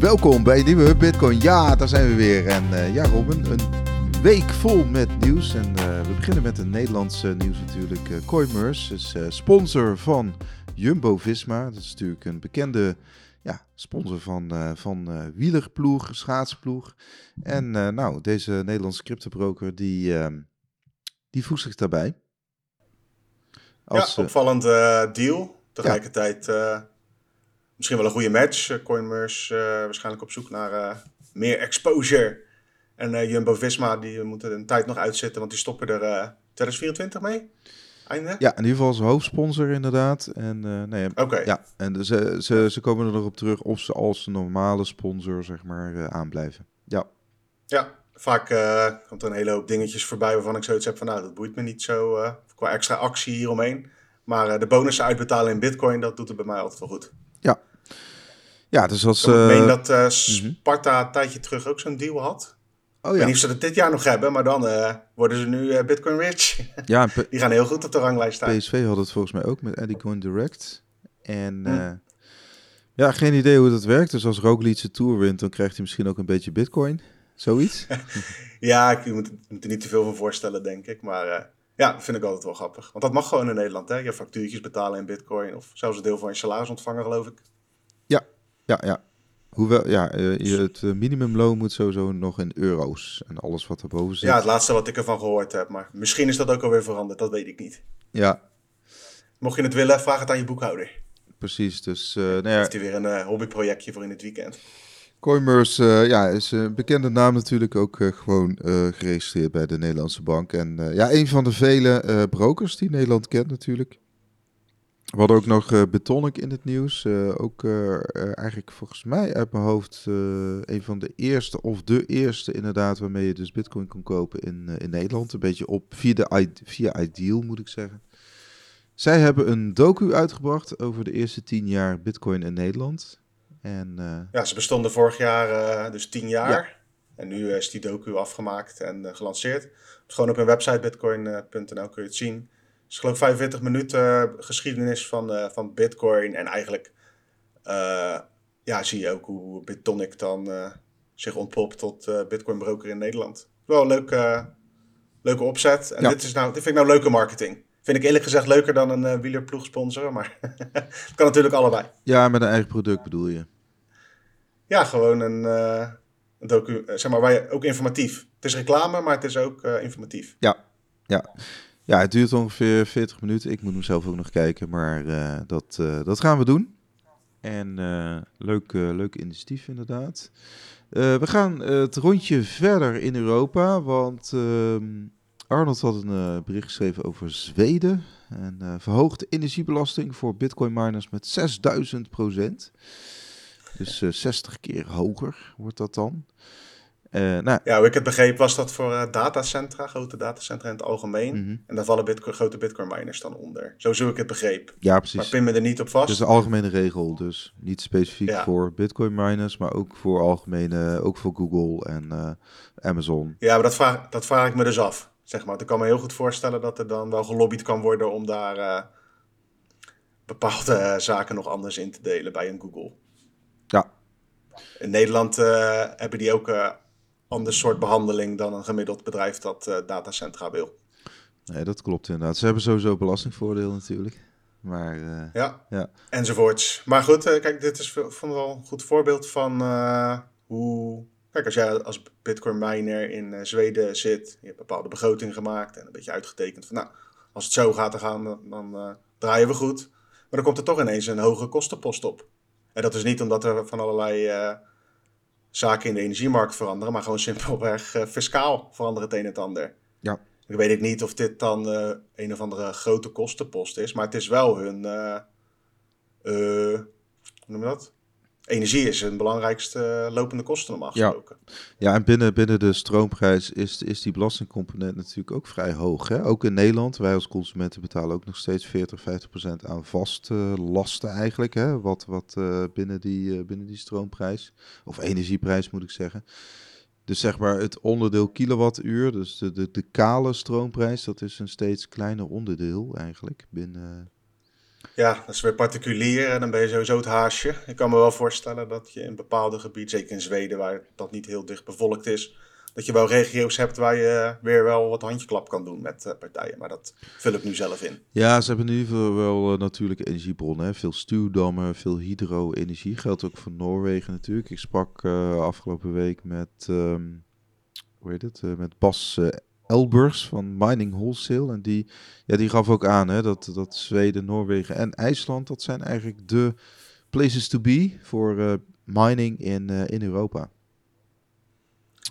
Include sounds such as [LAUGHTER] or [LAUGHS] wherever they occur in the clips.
Welkom bij een nieuwe Bitcoin. Ja, daar zijn we weer. En uh, ja, Robin, een week vol met nieuws. En uh, we beginnen met een Nederlandse nieuws natuurlijk. Uh, Coinmerce is sponsor van Jumbo-Visma. Dat is natuurlijk een bekende ja, sponsor van, van wielerploeg, schaatsploeg. En nou, deze Nederlandse cryptobroker die, die voegt zich daarbij. Als, ja, opvallend deal. Tegelijkertijd... Ja misschien wel een goede match. Uh, Coinmerce uh, waarschijnlijk op zoek naar uh, meer exposure. En Jumbo-Visma, die moeten een tijd nog uitzitten, want die stoppen er 2024 mee. Einde? Ja, in ieder geval als hoofdsponsor inderdaad. En, nee, okay. ja, en ze, ze, ze komen er nog op terug of ze als normale sponsor zeg maar aanblijven. Ja. Ja, vaak komt er een hele hoop dingetjes voorbij waarvan ik zoiets heb van nou, dat boeit me niet zo qua extra actie hieromheen. Maar de bonussen uitbetalen in bitcoin, dat doet het bij mij altijd wel goed. Ja. Dus als... Ik meen eh, dat uh, Sparta een tijdje terug ook zo'n deal had. Oh, ja. Ik weet niet of ze dat dit jaar nog hebben, maar dan uh, worden ze nu uh, Bitcoin rich. [LAUGHS] Ja, Die gaan heel goed op de ranglijst staan. PSV had het volgens mij ook met Eddie Coin Direct. En hm. ja, geen idee hoe dat werkt. Dus als Roglic de Tour wint, dan krijgt hij misschien ook een beetje Bitcoin. Zoiets. [LAUGHS] ja, ik moet, moet er niet te veel van voorstellen, denk ik. Maar ja, dat vind ik altijd wel grappig. Want dat mag gewoon in Nederland, hè? Je factuurtjes betalen in bitcoin of zelfs een deel van je salaris ontvangen, geloof ik. Ja, ja. Hoewel, ja, uh, het eh, minimumloon moet sowieso nog in euro's en alles wat erboven zit. Ja, het laatste wat ik ervan gehoord heb. Maar misschien is dat ook alweer veranderd, dat weet ik niet. Ja. Mocht je het willen, vraag het aan je boekhouder. Precies, dus... Uh, nou ja. Heeft hij weer een hobbyprojectje voor in het weekend. Coinmerce uh, ja, is een bekende naam natuurlijk ook uh, gewoon uh, geregistreerd bij de Nederlandse bank. En ja, een van de vele brokers die Nederland kent natuurlijk. We hadden ook nog Betonic in het nieuws. ook eigenlijk volgens mij uit mijn hoofd een van de eerste of de eerste inderdaad waarmee je dus bitcoin kon kopen in, in Nederland. Een beetje op via, de, via Ideal moet ik zeggen. Zij hebben een docu uitgebracht over de eerste tien jaar bitcoin in Nederland. En. Ja, ze bestonden vorig jaar dus tien jaar. En nu is die docu afgemaakt en gelanceerd. Gewoon op hun website bitcoin.nl kun je het zien. Het is geloof 45 minuten geschiedenis van, van bitcoin. En eigenlijk ja, zie je ook hoe Bitonic dan zich ontpopt tot bitcoin broker in Nederland. Wel een leuke, leuke opzet. En dit, is nou, dit vind ik nou leuke marketing. Vind ik eerlijk gezegd leuker dan een uh, wielerploeg sponsor, maar [LAUGHS] het kan natuurlijk allebei. Ja, met een eigen product bedoel je? Ja, gewoon een, uh, een docu, eh, zeg maar, waar je, ook informatief. Het is reclame, maar het is ook uh, informatief. Ja, ja. Ja, het duurt ongeveer 40 minuten. Ik moet hem zelf ook nog kijken, maar uh, dat, dat gaan we doen. En leuk, leuk initiatief inderdaad. we gaan het rondje verder in Europa, want ehm, Arnold had een bericht geschreven over Zweden. En verhoogt de energiebelasting voor bitcoin miners met 6000 procent. Dus uh, eh, 60 keer hoger wordt dat dan. Uh, nou, ja, hoe ik het begreep was dat voor uh, datacentra, grote datacentra in het algemeen. Mhm. En daar vallen bitcoin, grote bitcoin miners dan onder. Zo zo ik het begreep. Ja, precies. Maar pin me er niet op vast. Dus de algemene regel. Dus niet specifiek voor bitcoin miners, maar ook voor algemene, ook voor Google en Amazon. Ja, maar dat vraag, dat vraag ik me dus af. Zeg maar. Ik kan me heel goed voorstellen dat er dan wel gelobbyd kan worden om daar bepaalde zaken nog anders in te delen bij een Google. Ja. In Nederland uh, hebben die ook een ander soort behandeling dan een gemiddeld bedrijf dat uh, datacentra wil. Nee, dat klopt inderdaad. Ze hebben sowieso belastingvoordeel natuurlijk. Maar, ja, ja, enzovoorts. Maar goed, kijk, dit is vond wel een goed voorbeeld van hoe... Kijk, als jij als bitcoin miner in Zweden zit, je hebt bepaalde begroting gemaakt en een beetje uitgetekend van, nou, als het zo gaat te gaan, dan, dan draaien we goed. Maar dan komt er toch ineens een hoge kostenpost op. En dat is niet omdat er van allerlei zaken in de energiemarkt veranderen, maar gewoon simpelweg uh, fiscaal veranderen het een en het ander. Ja. Ik weet niet of dit dan uh, een of andere grote kostenpost is, maar het is wel hun. hoe noem je dat? Energie is een belangrijkste lopende kosten normaal gesproken. Ja, ja en binnen, binnen de stroomprijs is, is die belastingcomponent natuurlijk ook vrij hoog. Hè? Ook in Nederland, wij als consumenten betalen ook nog steeds 40, 50 procent aan vaste lasten eigenlijk. Hè? Wat, wat uh, binnen, die, uh, binnen die stroomprijs, of energieprijs moet ik zeggen. Dus zeg maar het onderdeel kilowattuur, dus de, de, de kale stroomprijs, dat is een steeds kleiner onderdeel eigenlijk binnen Ja, dat is weer particulier en dan ben je sowieso het haasje. Ik kan me wel voorstellen dat je in bepaalde gebieden, zeker in Zweden, waar dat niet heel dicht bevolkt is, dat je wel regio's hebt waar je weer wel wat handjeklap kan doen met uh, partijen. Maar dat vul ik nu zelf in. Ja, ze hebben in ieder geval wel uh, natuurlijke energiebronnen. Hè. Veel stuwdammen, veel hydro-energie. Geldt ook voor Noorwegen natuurlijk. Ik sprak uh, afgelopen week met, um, hoe heet het, met Bas Elbers van Mining Wholesale. En die, ja, die gaf ook aan hè, dat, dat Zweden, Noorwegen en IJsland, dat zijn eigenlijk de places to be voor mining in, in Europa.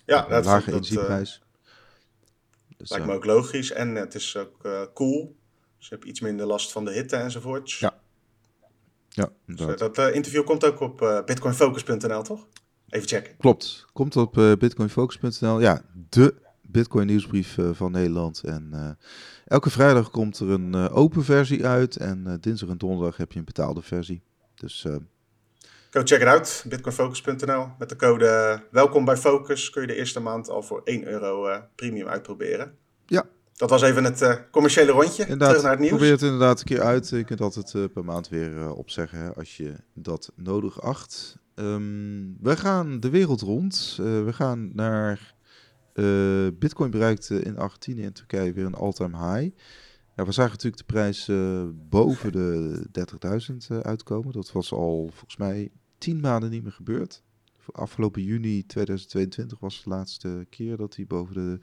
Ja, dat, lage energieprijs. Uh, dus, lijkt me ook logisch. En het is ook uh, cool. Dus je hebt iets minder last van de hitte enzovoort. Ja. Ja, dus, dat uh, interview komt ook op bitcoinfocus.nl, toch? Even checken. Klopt. Komt op bitcoinfocus.nl. Ja, de Bitcoin nieuwsbrief van Nederland. En elke vrijdag komt er een open versie uit. En dinsdag en donderdag heb je een betaalde versie. Dus Go check it out, bitcoinfocus.nl. Met de code welkom bij Focus kun je de eerste maand al voor 1 euro uh, premium uitproberen. Ja. Dat was even het uh, commerciële rondje. Inderdaad, Terug naar het nieuws. Probeer het inderdaad een keer uit. Je kunt altijd uh, per maand weer opzeggen hè, als je dat nodig acht. Um, we gaan de wereld rond. we gaan naar... Bitcoin bereikte in Argentinië en Turkije weer een all-time high. Ja, we zagen natuurlijk de prijs boven de 30.000 uitkomen. Dat was al volgens mij tien maanden niet meer gebeurd. Afgelopen juni 2022 was de laatste keer dat hij boven de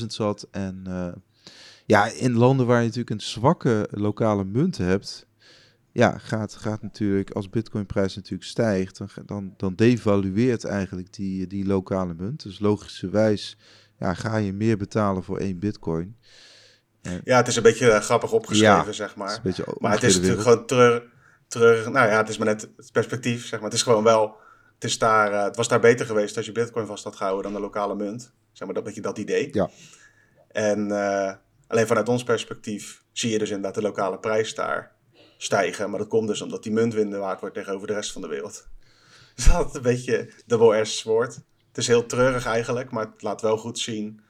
30.000 zat. En ja, in landen waar je natuurlijk een zwakke lokale munt hebt, ja, gaat, gaat natuurlijk, als bitcoinprijs natuurlijk stijgt, dan, dan, dan devalueert eigenlijk die, die lokale munt. Dus logischerwijs ja, ga je meer betalen voor één bitcoin. En, ja, het is een beetje uh, grappig opgeschreven, ja, zeg maar. Het maar het is natuurlijk gewoon terug terug. Nou ja, het is maar net het perspectief, zeg maar. Het is gewoon wel. Het, is daar, uh, het was daar beter geweest als je Bitcoin vast had gehouden dan de lokale munt. Zeg maar dat beetje dat idee. Ja. En uh, alleen vanuit ons perspectief zie je dus inderdaad de lokale prijs daar stijgen. Maar dat komt dus omdat die munt minder waard wordt tegenover de rest van de wereld. [LAUGHS] Dus dat een beetje dubbel S woord. Het is heel treurig eigenlijk, maar het laat wel goed zien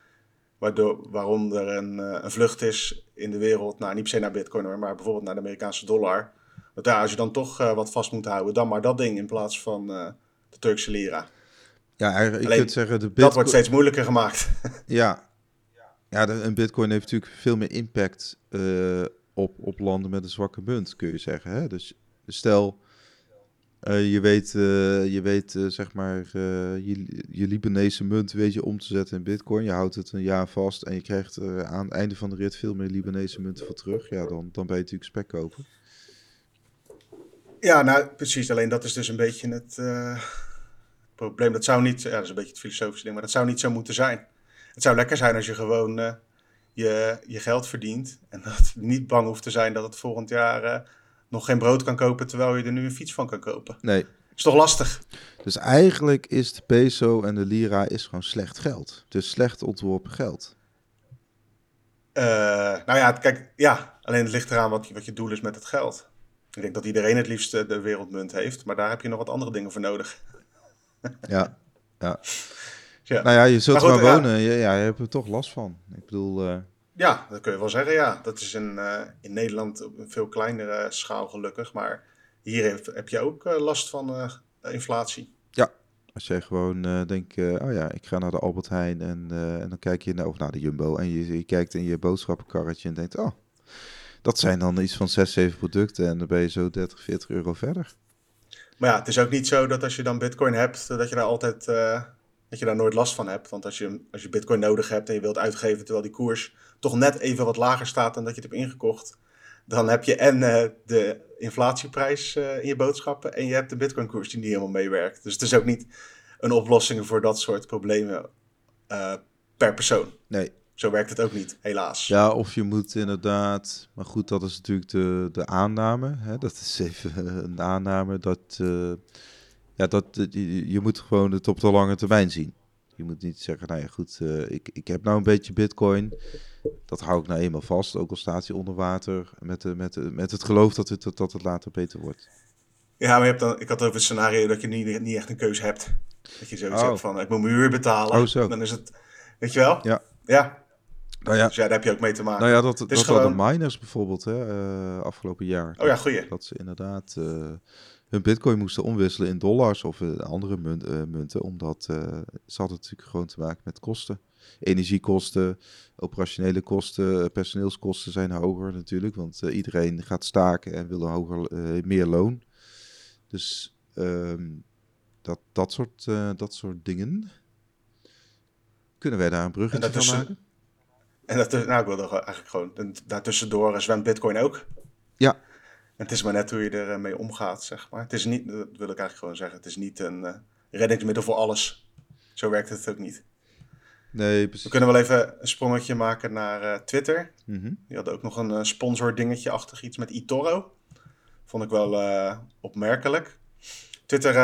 waardoor, waarom er een, uh, een vlucht is in de wereld. Nou, niet per se naar Bitcoin, maar bijvoorbeeld naar de Amerikaanse dollar. Want daar, als je dan toch uh, wat vast moet houden, dan maar dat ding in plaats van uh, de Turkse lira. Ja, eigenlijk, Alleen, kunt zeggen, de Bitcoin... dat wordt steeds moeilijker gemaakt. [LAUGHS] ja, ja de, een Bitcoin heeft natuurlijk veel meer impact uh, op, op landen met een zwakke munt, kun je zeggen. Hè? Dus stel, je weet, je weet zeg maar, je, je Libanese munt weet je om te zetten in Bitcoin. Je houdt het een jaar vast en je krijgt aan het einde van de rit veel meer Libanese munten voor terug. Ja, dan, dan ben je natuurlijk spek kopen. Ja, nou precies. Alleen dat is dus een beetje het probleem. Dat zou niet, ja, dat is een beetje het filosofische ding, maar dat zou niet zo moeten zijn. Het zou lekker zijn als je gewoon je, je geld verdient en dat niet bang hoeft te zijn dat het volgend jaar uh, nog geen brood kan kopen terwijl je er nu een fiets van kan kopen. Nee. Is toch lastig? Dus eigenlijk is de peso en de lira is gewoon slecht geld. Dus slecht ontworpen geld. nou ja, kijk, ja, alleen het ligt eraan wat je, wat je doel is met het geld. Ik denk dat iedereen het liefst de wereldmunt heeft, maar daar heb je nog wat andere dingen voor nodig. ja, [LAUGHS] ja. Ja. Nou ja, je zult maar, wonen, ja. ja, je hebt er toch last van. Ik bedoel... Uh... Ja, dat kun je wel zeggen, ja. Dat is in, uh, in Nederland op een veel kleinere schaal gelukkig, maar hier heb, heb je ook uh, last van inflatie. Ja, als jij gewoon denkt, oh ja, ik ga naar de Albert Heijn en, en dan kijk je naar, of naar de Jumbo en je, je kijkt in je boodschappenkarretje en denkt, oh, dat zijn dan iets van 6, 7 producten en dan ben je zo 30, 40 euro verder. Maar ja, het is ook niet zo dat als je dan bitcoin hebt, dat je daar altijd uh, dat je daar nooit last van hebt. Want als je, als je bitcoin nodig hebt en je wilt uitgeven terwijl die koers toch net even wat lager staat dan dat je het hebt ingekocht, dan heb je en uh, de inflatieprijs uh, in je boodschappen en je hebt de bitcoin koers die niet helemaal meewerkt. Dus het is ook niet een oplossing voor dat soort problemen per persoon. Nee, zo werkt het ook niet, helaas. Ja, of je moet inderdaad, maar goed, dat is natuurlijk de, de aanname. Hè? Dat is even een aanname dat, ja, dat je, je, moet gewoon het op de lange termijn zien. Je moet niet zeggen, nou ja, goed, uh, ik, ik heb nou een beetje bitcoin. Dat hou ik nou eenmaal vast, ook al staat hij onder water. Met, de, met, de, met het geloof dat het, dat het later beter wordt. Ja, maar je hebt dan, ik had over het scenario dat je niet, niet echt een keuze hebt. Dat je zoiets oh. van, ik moet mijn huur betalen. Oh, zo. Dan is het, weet je wel? Ja. Ja, Nou ja, Dus ja, daar heb je ook mee te maken. nou ja dat, dat gewoon- hadden miners bijvoorbeeld hè, eh, afgelopen jaar. Oh ja, goeie. Dat ze inderdaad eh, hun bitcoin moesten omwisselen in dollars of in andere eh, munten. Omdat eh, ze hadden natuurlijk gewoon te maken met kosten. Energiekosten, operationele kosten, eh, personeelskosten zijn hoger natuurlijk. Want eh, iedereen gaat staken en wil een hoger, eh, meer loon. Dus ehm, dat, dat, soort, eh, dat soort dingen. Kunnen wij daar een En bruggetje van daartussen- maken? En dat, nou, ik wilde eigenlijk gewoon, en daartussendoor eh, zwemt Bitcoin ook. Ja. Het is maar net hoe je ermee mee omgaat, zeg maar. Het is niet, dat wil ik eigenlijk gewoon zeggen, het is niet een eh, reddingsmiddel voor alles. Zo werkt het ook niet. Nee, We precies. kunnen wel even een sprongetje maken naar eh, Twitter. Mhm. Die hadden ook nog een eh, sponsor dingetje achter iets met eToro. Vond ik wel opmerkelijk. Twitter,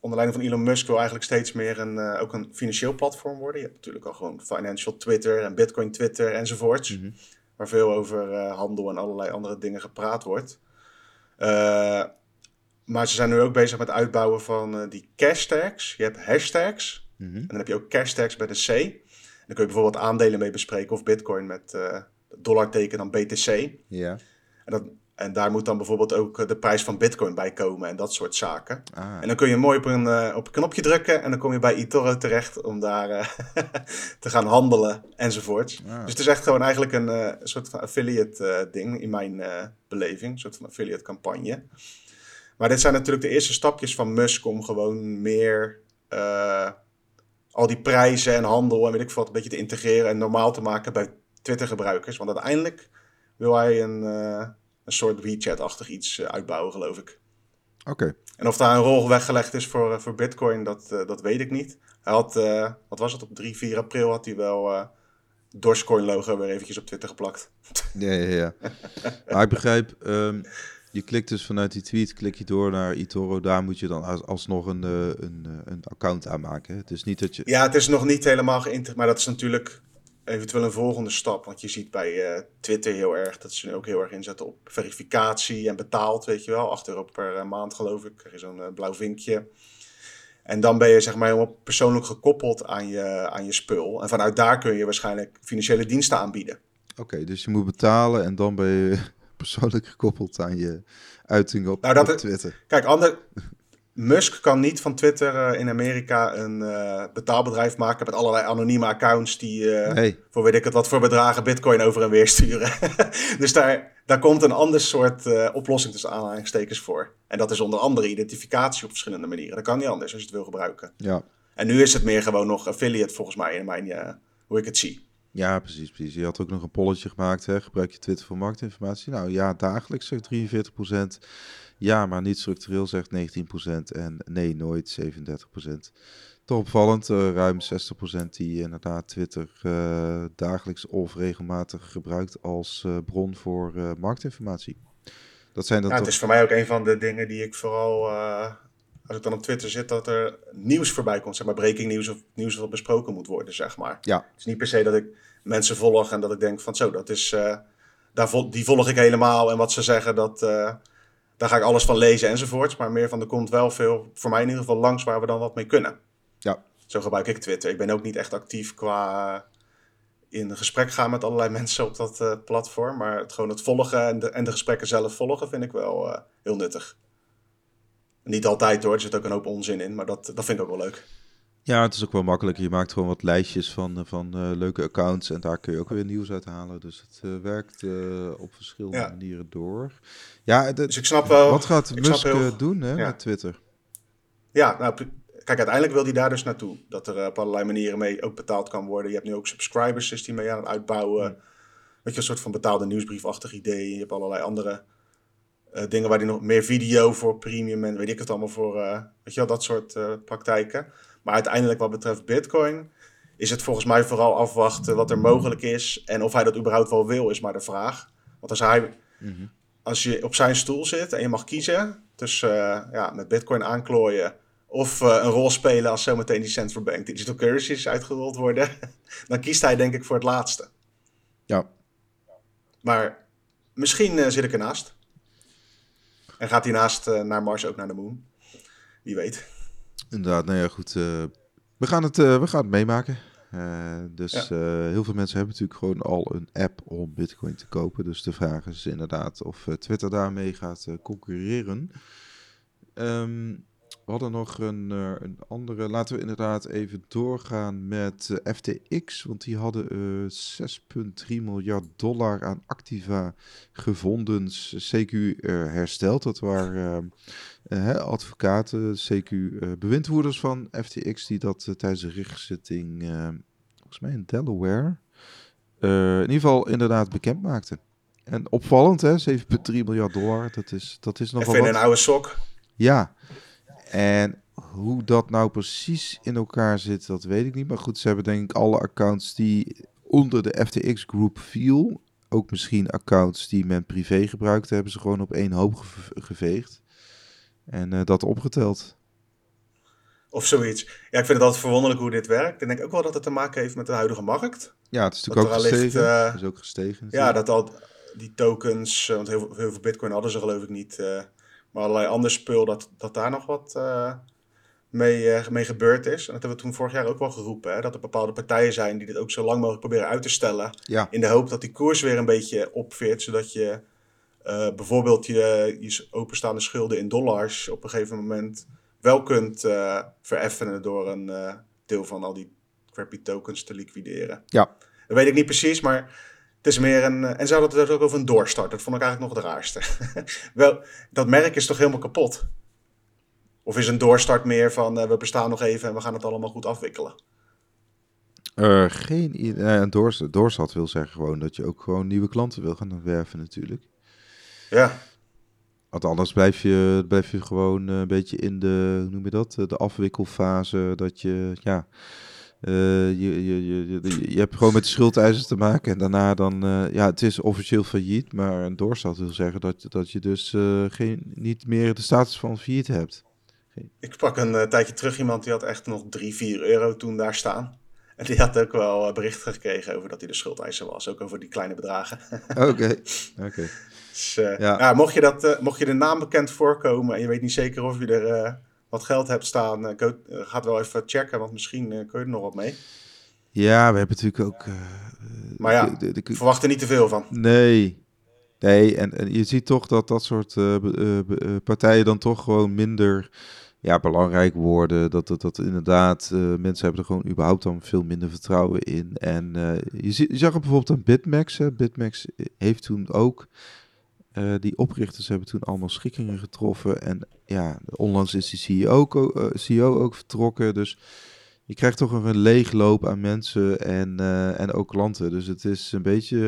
onder leiding van Elon Musk, wil eigenlijk steeds meer een, ook een financieel platform worden. Je hebt natuurlijk al gewoon financial Twitter en Bitcoin Twitter enzovoorts. Mhm. Waar veel over handel en allerlei andere dingen gepraat wordt. Eh, maar ze zijn nu ook bezig met het uitbouwen van eh, die cash tags. Je hebt hashtags. Mhm. En dan heb je ook cash tags bij de C. En dan kun je bijvoorbeeld aandelen mee bespreken of bitcoin met eh dollarteken dan BTC. Ja. En, dat, en daar moet dan bijvoorbeeld ook eh, de prijs van bitcoin bij komen en dat soort zaken. Ah. En dan kun je mooi op een, eh, op een knopje drukken en dan kom je bij eToro terecht om daar eh, [LAUGHS] te gaan handelen enzovoort. Ah. Dus het is echt gewoon eigenlijk een soort van affiliate ding in mijn beleving. Een soort van affiliate campagne. Maar dit zijn natuurlijk de eerste stapjes van Musk om gewoon meer al die prijzen en handel en weet ik veel wat een beetje te integreren en normaal te maken bij Twitter gebruikers. Want uiteindelijk wil hij een, een soort WeChat-achtig iets eh, uitbouwen, geloof ik. Oké. En of daar een rol weggelegd is voor, eh, voor Bitcoin, dat, eh, dat weet ik niet. Hij had, wat was het, op 3, 4 april had hij wel eh Dogecoin logo weer eventjes op Twitter geplakt. [LAUGHS] Ja, ja, ja. maar ik begrijp, ehm, je klikt dus vanuit die tweet, klik je door naar eToro. Daar moet je dan als, alsnog een, een, een account aanmaken. Het is niet dat je... Ja, het is nog niet helemaal geïntegreerd, maar dat is natuurlijk eventueel een volgende stap. Want je ziet bij eh, Twitter heel erg dat ze nu ook heel erg inzetten op verificatie en betaald, weet je wel. 8 euro per eh, maand geloof ik, krijg je zo'n eh, blauw vinkje. En dan ben je zeg maar helemaal persoonlijk gekoppeld aan je, aan je spul. En vanuit daar kun je waarschijnlijk financiële diensten aanbieden. Oké, dus je moet betalen en dan ben je [LAUGHS] persoonlijk gekoppeld aan je uitingen op, Nou, dat op Twitter. Kijk, ander, Musk kan niet van Twitter eh, in Amerika een eh, betaalbedrijf maken met allerlei anonieme accounts die eh, Nee, voor weet ik het wat voor bedragen bitcoin over en weer sturen. [LAUGHS] dus daar, daar komt een ander soort oplossing tussen aanhalingstekens voor. En dat is onder andere identificatie op verschillende manieren. Dat kan niet anders als je het wil gebruiken. ja. En nu is het meer gewoon nog affiliate volgens mij in mijn, hoe ik het zie. Ja, precies, precies. Je had ook nog een polletje gemaakt. Hè? Gebruik je Twitter voor marktinformatie? Nou ja, dagelijks zegt 43%. Ja, maar niet structureel zegt 19%. En nee, nooit 37%. Toch opvallend, eh, ruim 60% die inderdaad Twitter eh, dagelijks of regelmatig gebruikt als eh, bron voor marktinformatie. Dat zijn dan Ja, het toch... is voor mij ook een van de dingen die ik vooral, als ik dan op Twitter zit, dat er nieuws voorbij komt. Zeg maar breaking nieuws of nieuws wat besproken moet worden, zeg maar. Ja, Het is niet per se dat ik mensen volg en dat ik denk van zo, dat is, daar vol- die volg ik helemaal. En wat ze zeggen, dat, daar ga ik alles van lezen enzovoorts. Maar meer van, er komt wel veel, voor mij in ieder geval, langs waar we dan wat mee kunnen. ja, Zo gebruik ik Twitter. Ik ben ook niet echt actief qua in gesprek gaan met allerlei [LAUGHS] mensen op dat eh, platform. Maar het, gewoon het volgen en de, en de gesprekken zelf volgen vind ik wel eh, heel nuttig. Niet altijd hoor, er zit ook een hoop onzin in. Maar dat, dat vind ik ook wel leuk. Ja, het is ook wel makkelijk. Je maakt gewoon wat lijstjes van, eh, van eh, leuke accounts en daar kun je ook weer nieuws uit halen. Dus het eh, werkt op verschillende Ja. manieren door. Ja, de- Dus ik snap wel... wat gaat Musk heel- doen hè, ja. met Twitter? Ja, nou, kijk, uiteindelijk wil hij daar dus naartoe. Dat er op allerlei manieren mee ook betaald kan worden. Je hebt nu ook subscribers, is die mee aan het uitbouwen. Weet je, een soort van betaalde nieuwsbriefachtig idee. Je hebt allerlei andere dingen waar hij nog meer video voor premium en weet ik het allemaal voor. weet je wel, dat soort praktijken. Maar uiteindelijk wat betreft Bitcoin is het volgens mij vooral afwachten wat er mogelijk is. En of hij dat überhaupt wel wil, is maar de vraag. Want als hij Mhm. als je op zijn stoel zit en je mag kiezen tussen eh, ja, met Bitcoin aanklooien of eh, een rol spelen als zometeen die central bank digital currencies uitgerold worden, [LAUGHS] dan kiest hij denk ik voor het laatste. Ja, Maar misschien eh, zit ik ernaast. En gaat hij naast naar Mars ook naar de moon? Wie weet. Inderdaad. Nou ja, goed. eh, we, gaan het, eh, we gaan het meemaken. Uh, dus heel veel mensen hebben natuurlijk gewoon al een app om Bitcoin te kopen. Dus de vraag is inderdaad of Twitter daarmee gaat concurreren. Um, we hadden nog een, uh, een, andere. Laten we inderdaad even doorgaan met uh, FTX. Want die hadden uh, 6,3 miljard dollar aan activa gevonden. CQ hersteld. Dat waren advocaten, CQ bewindvoerders van FTX. Die dat tijdens de rechtszitting, volgens mij in Delaware. in ieder geval inderdaad bekend maakten. En opvallend, hè? 7,3 miljard dollar. Dat is, dat is nogal. Even een oude sok. Ja, en hoe dat nou precies in elkaar zit, dat weet ik niet. Maar goed, ze hebben denk ik alle accounts die onder de FTX Group viel. Ook misschien accounts die men privé gebruikte, hebben ze gewoon op één hoop geveegd. En uh, dat opgeteld. Of zoiets. Ja, ik vind het altijd verwonderlijk hoe dit werkt. Ik denk ook wel dat het te maken heeft met de huidige markt. Ja, het is natuurlijk ook gestegen. uh, het is ook gestegen. Ja, dat al die tokens, uh, want heel, heel, veel bitcoin hadden ze geloof ik niet maar allerlei ander spul, dat, dat daar nog wat uh, mee, uh, mee gebeurd is. En dat hebben we toen vorig jaar ook wel geroepen. Hè? Dat er bepaalde partijen zijn die dit ook zo lang mogelijk proberen uit te stellen. Ja. In de hoop dat die koers weer een beetje opveert. Zodat je uh, bijvoorbeeld je, je openstaande schulden in dollars op een gegeven moment wel kunt vereffenen door een deel van al die crappy tokens te liquideren. Ja. Dat weet ik niet precies, maar het is meer een. Eh, en zou dat ook over een doorstart? Dat vond ik eigenlijk nog het raarste. [LAUGHS] Wel, dat merk is toch helemaal kapot? Of is een doorstart meer van uh, we bestaan nog even en we gaan het allemaal goed afwikkelen? Uh, geen idee. een doorstart, wil zeggen gewoon dat je ook gewoon nieuwe klanten wil gaan werven natuurlijk. Ja. Want anders blijf je, blijf je gewoon een beetje in de, hoe noem je dat, de afwikkelfase. Dat je, ja, je, je, je, je, hebt gewoon met de schuldeisers te maken. En daarna dan, uh, ja, het is officieel failliet. Maar een doorstart wil zeggen dat, dat je dus uh, geen, niet meer de status van failliet hebt. Geen... Ik pak een tijdje terug iemand die had echt nog 3, 4 euro toen daar staan. [LAUGHS] En die had ook wel berichten gekregen over dat hij de schuldeiser was. Ook over die kleine bedragen. [LAUGHS] Oké, oké. Dus, ja. ja. mocht, je dat, mocht je de naam bekend voorkomen en je weet niet zeker of je er wat geld hebt staan, uh, gaat wel even checken, want misschien uh, kun je er nog wat mee. Ja, we hebben natuurlijk ook. maar ja, de, de, de, verwacht er niet te veel van. Nee. Nee, en, en je ziet toch dat dat soort partijen dan toch gewoon minder ja, belangrijk worden. Dat, dat, dat inderdaad, mensen hebben er gewoon überhaupt dan veel minder vertrouwen in. En je, zie, je zag het bijvoorbeeld aan Bitmax. Hè. Bitmax heeft toen ook uh, die oprichters hebben toen allemaal schikkingen getroffen. En ja, onlangs is die CEO, uh, CEO ook vertrokken. Dus je krijgt toch een leegloop aan mensen en, uh, en ook klanten. Dus het is een beetje.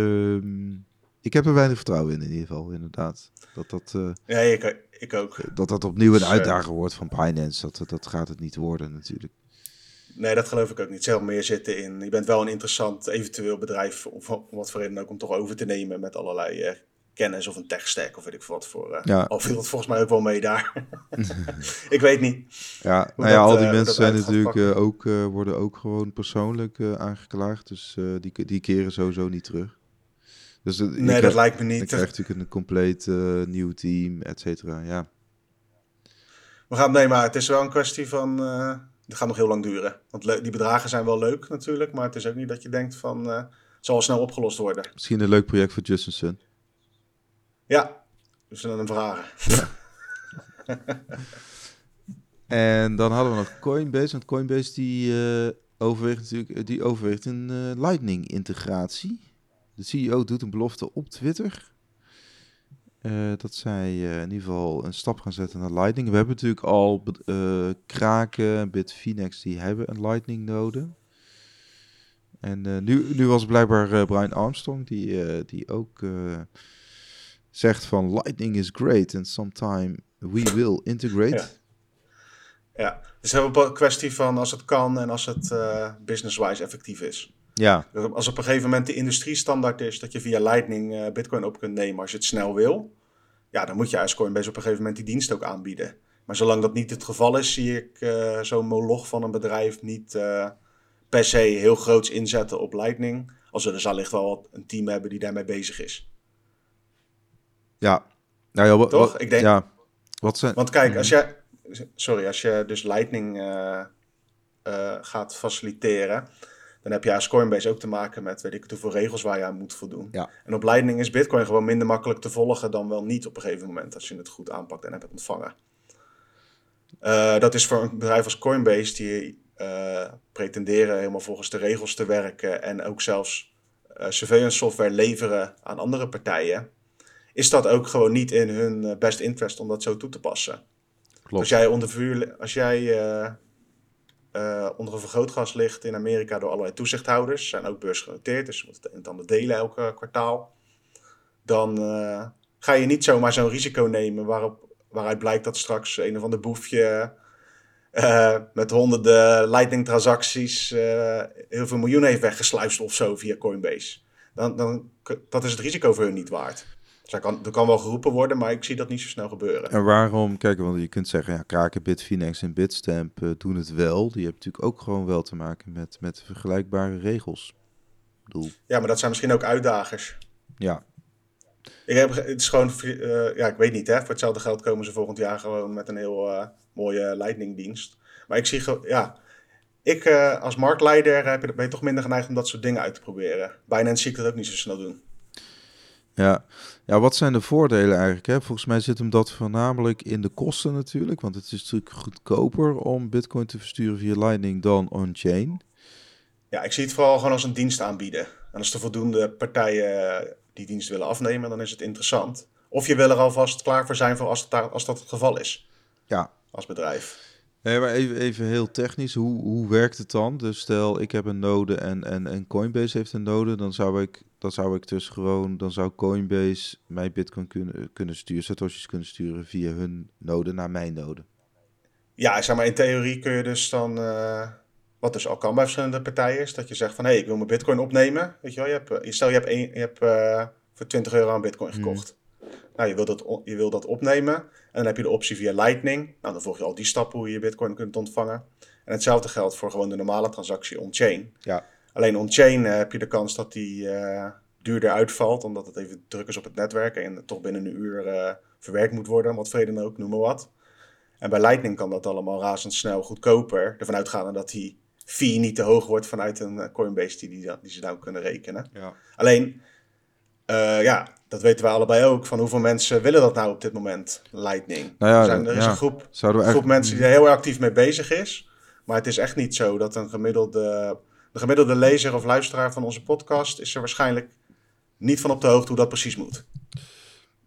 ik heb er weinig vertrouwen in, in ieder geval, inderdaad. Dat dat. ja, ik, ik ook. Dat dat opnieuw een dus, uitdaging wordt van Binance. Dat, dat gaat het niet worden, natuurlijk. Nee, dat geloof ik ook niet. Zelf meer zitten in. Je bent wel een interessant eventueel bedrijf, of wat voor reden ook, om toch over te nemen met allerlei kennis of een tech stack of weet ik wat voor. Uh, ja. Al viel het volgens mij ook wel mee daar. [LAUGHS] [LAUGHS] ik weet niet. Ja, nou ja, al die uh, mensen zijn natuurlijk uh, ook, worden ook gewoon persoonlijk aangeklaagd. Dus die, die keren sowieso niet terug. Dus, nee, krijg, dat lijkt me niet. Je krijgt natuurlijk een compleet nieuw team, et cetera. Ja. We gaan, nee, maar het is wel een kwestie van. het gaat nog heel lang duren. Want die bedragen zijn wel leuk natuurlijk. Maar het is ook niet dat je denkt van. het zal snel opgelost worden. Misschien een leuk project voor Justin Sun. Ja, we zullen hem vragen. En dan hadden we nog Coinbase. Want Coinbase die, uh, overweegt natuurlijk die overweegt een uh, Lightning-integratie. De CEO doet een belofte op Twitter. Uh, dat zij in ieder geval een stap gaan zetten naar Lightning. We hebben natuurlijk al Kraken, Bitfinex, die hebben een Lightning-node. En nu, nu was blijkbaar Brian Armstrong, die, die ook zegt van Lightning is great and sometime we will integrate. Ja. ja. dus het is een kwestie van als het kan en als het uh, business-wise effectief is. Ja. Dus als op een gegeven moment de industriestandaard is dat je via Lightning uh, Bitcoin op kunt nemen als je het snel wil, ja, dan moet je als Coinbase op een gegeven moment die dienst ook aanbieden. Maar zolang dat niet het geval is, zie ik uh, zo'n moloch van een bedrijf niet per se heel groots inzetten op Lightning. Al zullen ze allicht wel een team hebben die daarmee bezig is. Ja. Nou ja, wat, Toch? Ik denk, ja. Wat zijn... Want kijk, als je, sorry, als je dus Lightning uh, uh, gaat faciliteren, dan heb je als Coinbase ook te maken met weet ik hoeveel regels waar je aan moet voldoen. Ja. En op Lightning is Bitcoin gewoon minder makkelijk te volgen dan wel niet op een gegeven moment als je het goed aanpakt en hebt ontvangen. Uh, dat is voor een bedrijf als Coinbase die pretenderen helemaal volgens de regels te werken en ook zelfs surveillance software leveren aan andere partijen, is dat ook gewoon niet in hun best interest om dat zo toe te passen. Klopt. Als jij onder vuur, als jij uh, onder een vergrootglas ligt in Amerika door allerlei toezichthouders, zijn ook beursgenoteerd, dus je moet het een en ander delen elke kwartaal, dan uh, ga je niet zomaar zo'n risico nemen waarop, waaruit blijkt dat straks een of ander boefje uh, met honderden lightning transacties heel veel miljoenen heeft weggesluist of zo via Coinbase. Dan, dan, dat is het risico voor hun niet waard. Dus er kan, er kan wel geroepen worden, maar ik zie dat niet zo snel gebeuren. En waarom, kijk, want je kunt zeggen, ja, Kraken, Bitfinex en Bitstamp uh, doen het wel. Die hebben natuurlijk ook gewoon wel te maken met, met vergelijkbare regels. Bedoel. Ja, maar dat zijn misschien ook uitdagers. Ja. Ik heb, het is gewoon, uh, ja, ik weet niet, hè. Voor hetzelfde geld komen ze volgend jaar gewoon met een heel uh, mooie Lightning-dienst. Maar ik zie ja, ik als marktleider ben je toch minder geneigd om dat soort dingen uit te proberen. Binance zie ik dat ook niet zo snel doen. Ja. Ja, wat zijn de voordelen eigenlijk? Hè? Volgens mij zit hem dat voornamelijk in de kosten natuurlijk. Want het is natuurlijk goedkoper om bitcoin te versturen via Lightning dan on-chain. Ja, ik zie het vooral gewoon als een dienst aanbieden. En als er voldoende partijen die dienst willen afnemen, dan is het interessant. Of je wil er alvast klaar voor zijn voor als, het daar, als dat het geval is. Ja. Als bedrijf. Nee, maar even, even heel technisch, hoe, hoe werkt het dan? Dus stel, ik heb een node en, en, en Coinbase heeft een node, dan zou ik, dan zou ik dus gewoon, dan zou Coinbase mij bitcoin kunnen, kunnen sturen, satoshis kunnen sturen via hun node naar mijn node. Ja, zeg maar in theorie kun je dus dan, uh, wat dus al kan bij verschillende partijen, is dat je zegt van, hé, hey, ik wil mijn bitcoin opnemen. Weet je wel, je hebt, eh, stel je hebt, een, je hebt uh, voor 20 euro aan bitcoin gekocht. Nou, je wil, dat, je wil dat opnemen. En dan heb je de optie via Lightning. Nou, dan volg je al die stappen hoe je je bitcoin kunt ontvangen. En hetzelfde geldt voor gewoon de normale transactie on-chain. Ja. Alleen on-chain uh, heb je de kans dat die uh, duurder uitvalt, omdat het even druk is op het netwerk en toch binnen een uur uh, verwerkt moet worden, wat vrede dan ook, noem maar wat. En bij Lightning kan dat allemaal razendsnel goedkoper, ervan uitgaande dat die fee niet te hoog wordt vanuit een Coinbase die, die, die ze nou kunnen rekenen. Ja. Alleen, ja, dat weten we allebei ook. Van hoeveel mensen willen dat nou op dit moment, Lightning? Nou ja, er, zijn, er is ja. een groep, groep echt- mensen die er heel actief mee bezig is. Maar het is echt niet zo dat een gemiddelde, de gemiddelde lezer of luisteraar van onze podcast... is er waarschijnlijk niet van op de hoogte hoe dat precies moet.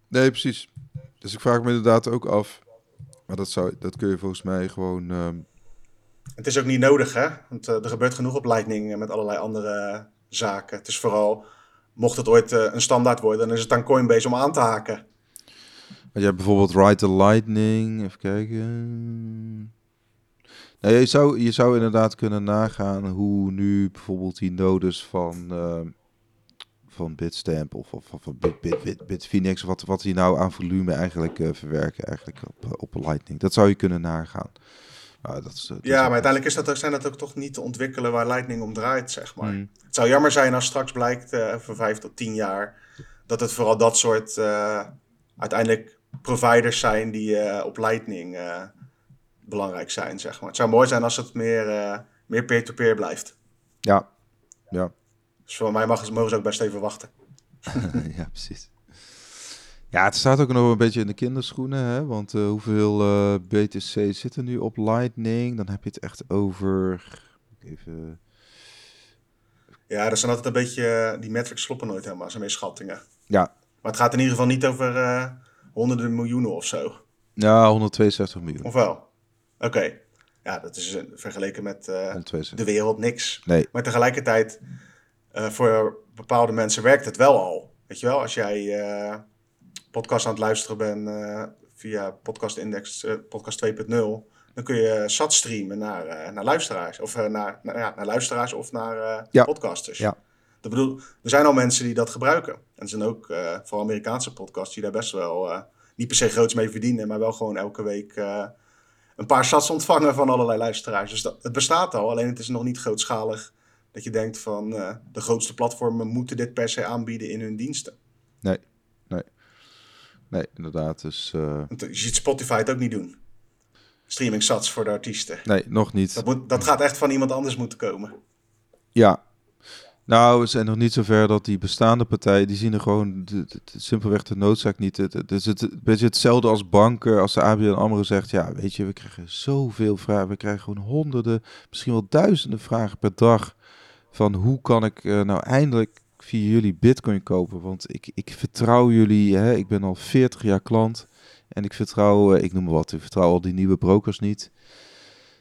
Nee, precies. Dus ik vraag me inderdaad ook af, maar dat, zou, dat kun je volgens mij gewoon... ehm, Het is ook niet nodig, hè? Want eh, er gebeurt genoeg op Lightning eh, met allerlei andere zaken. Het is vooral, mocht het ooit eh, een standaard worden... dan is het aan Coinbase om aan te haken. Je hebt bijvoorbeeld Ride the Lightning. Even kijken. Nee, je, zou, je zou inderdaad kunnen nagaan hoe nu bijvoorbeeld die nodes van, eh, van Bitstamp of, of, of van Bit, Bit, Bit, Bitfinex, wat, wat die nou aan volume eigenlijk eh, verwerken eigenlijk op, op Lightning. Dat zou je kunnen nagaan. Nou, dat is, dat is Ja, maar uiteindelijk is dat ook, zijn dat ook toch niet te ontwikkelen waar Lightning om draait, zeg maar. Hmm. Het zou jammer zijn als straks blijkt, eh voor vijf tot tien jaar, dat het vooral dat soort eh, uiteindelijk providers zijn die eh, op Lightning eh, belangrijk zijn, zeg maar. Het zou mooi zijn als het meer, eh, meer peer-to-peer blijft. Ja, ja. Dus voor mij mag, mogen ze ook best even wachten. [LAUGHS] ja, precies. Ja, het staat ook nog een beetje in de kinderschoenen, hè? Want eh, hoeveel eh, BTC zitten nu op Lightning? Dan heb je het echt over... Even... Ja, dat zijn altijd een beetje, die metrics kloppen nooit helemaal, zijn meer schattingen. Ja, Maar het gaat in ieder geval niet over eh, honderden miljoenen of zo. ja 162 miljoen. Of wel? Oké. Ja, dat is eh, vergeleken met eh, 162. de wereld niks. Nee, Maar tegelijkertijd, eh, voor bepaalde mensen werkt het wel al. Weet je wel, als jij podcast aan het luisteren bent via Podcast Index, podcast 2.0, dan kun je SAT streamen naar, naar luisteraars. Of naar, naar, ja, naar luisteraars of naar Ja. podcasters. Ja. Dat bedoel, er zijn al mensen die dat gebruiken. En er zijn ook vooral Amerikaanse podcasts die daar best wel niet per se groots mee verdienen, maar wel gewoon elke week een paar sats ontvangen van allerlei luisteraars. Dus dat, het bestaat al, alleen het is nog niet grootschalig dat je denkt van eh, de grootste platformen moeten dit per se aanbieden in hun diensten. nee, nee. Nee, inderdaad. Dus Want je ziet Spotify het ook niet doen. Streaming sats voor de artiesten. nee, nog niet. Dat, moet, dat gaat echt van iemand anders moeten komen. Ja, Nou, we zijn nog niet zover dat die bestaande partijen, die zien er gewoon de, simpelweg de noodzaak niet. Het, is het, een beetje hetzelfde als banken, als de ABN AMRO zegt, ja, weet je, we krijgen zoveel vragen, we krijgen gewoon honderden, misschien wel duizenden vragen per dag van hoe kan ik uh, nou eindelijk via jullie bitcoin kopen, want ik, ik vertrouw jullie, hè, ik ben al 40 jaar klant en ik vertrouw, uh, ik noem maar wat, ik vertrouw al die nieuwe brokers niet.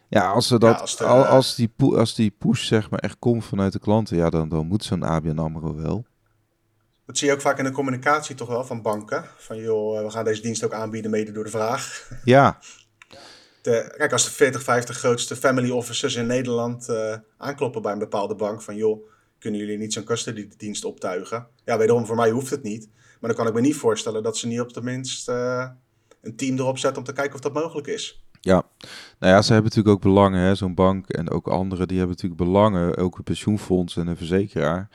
Ja, als, ze dat, ja, als, de, als, die, als die push zeg maar echt komt vanuit de klanten, ja, dan, dan moet zo'n ABN AMRO wel. Dat zie je ook vaak in de communicatie toch wel van banken. Van joh, we gaan deze dienst ook aanbieden mede door de vraag. Ja. [LAUGHS] De, kijk, als de 40, 50 grootste family officers in Nederland uh, aankloppen bij een bepaalde bank van joh, kunnen jullie niet zo'n custody dienst optuigen? Ja, wederom voor mij hoeft het niet. Maar dan kan ik me niet voorstellen dat ze niet op tenminste uh, een team erop zetten om te kijken of dat mogelijk is. Ja, nou ja, ze hebben natuurlijk ook belangen, zo'n bank en ook anderen, die hebben natuurlijk belangen, ook een pensioenfonds en een verzekeraar.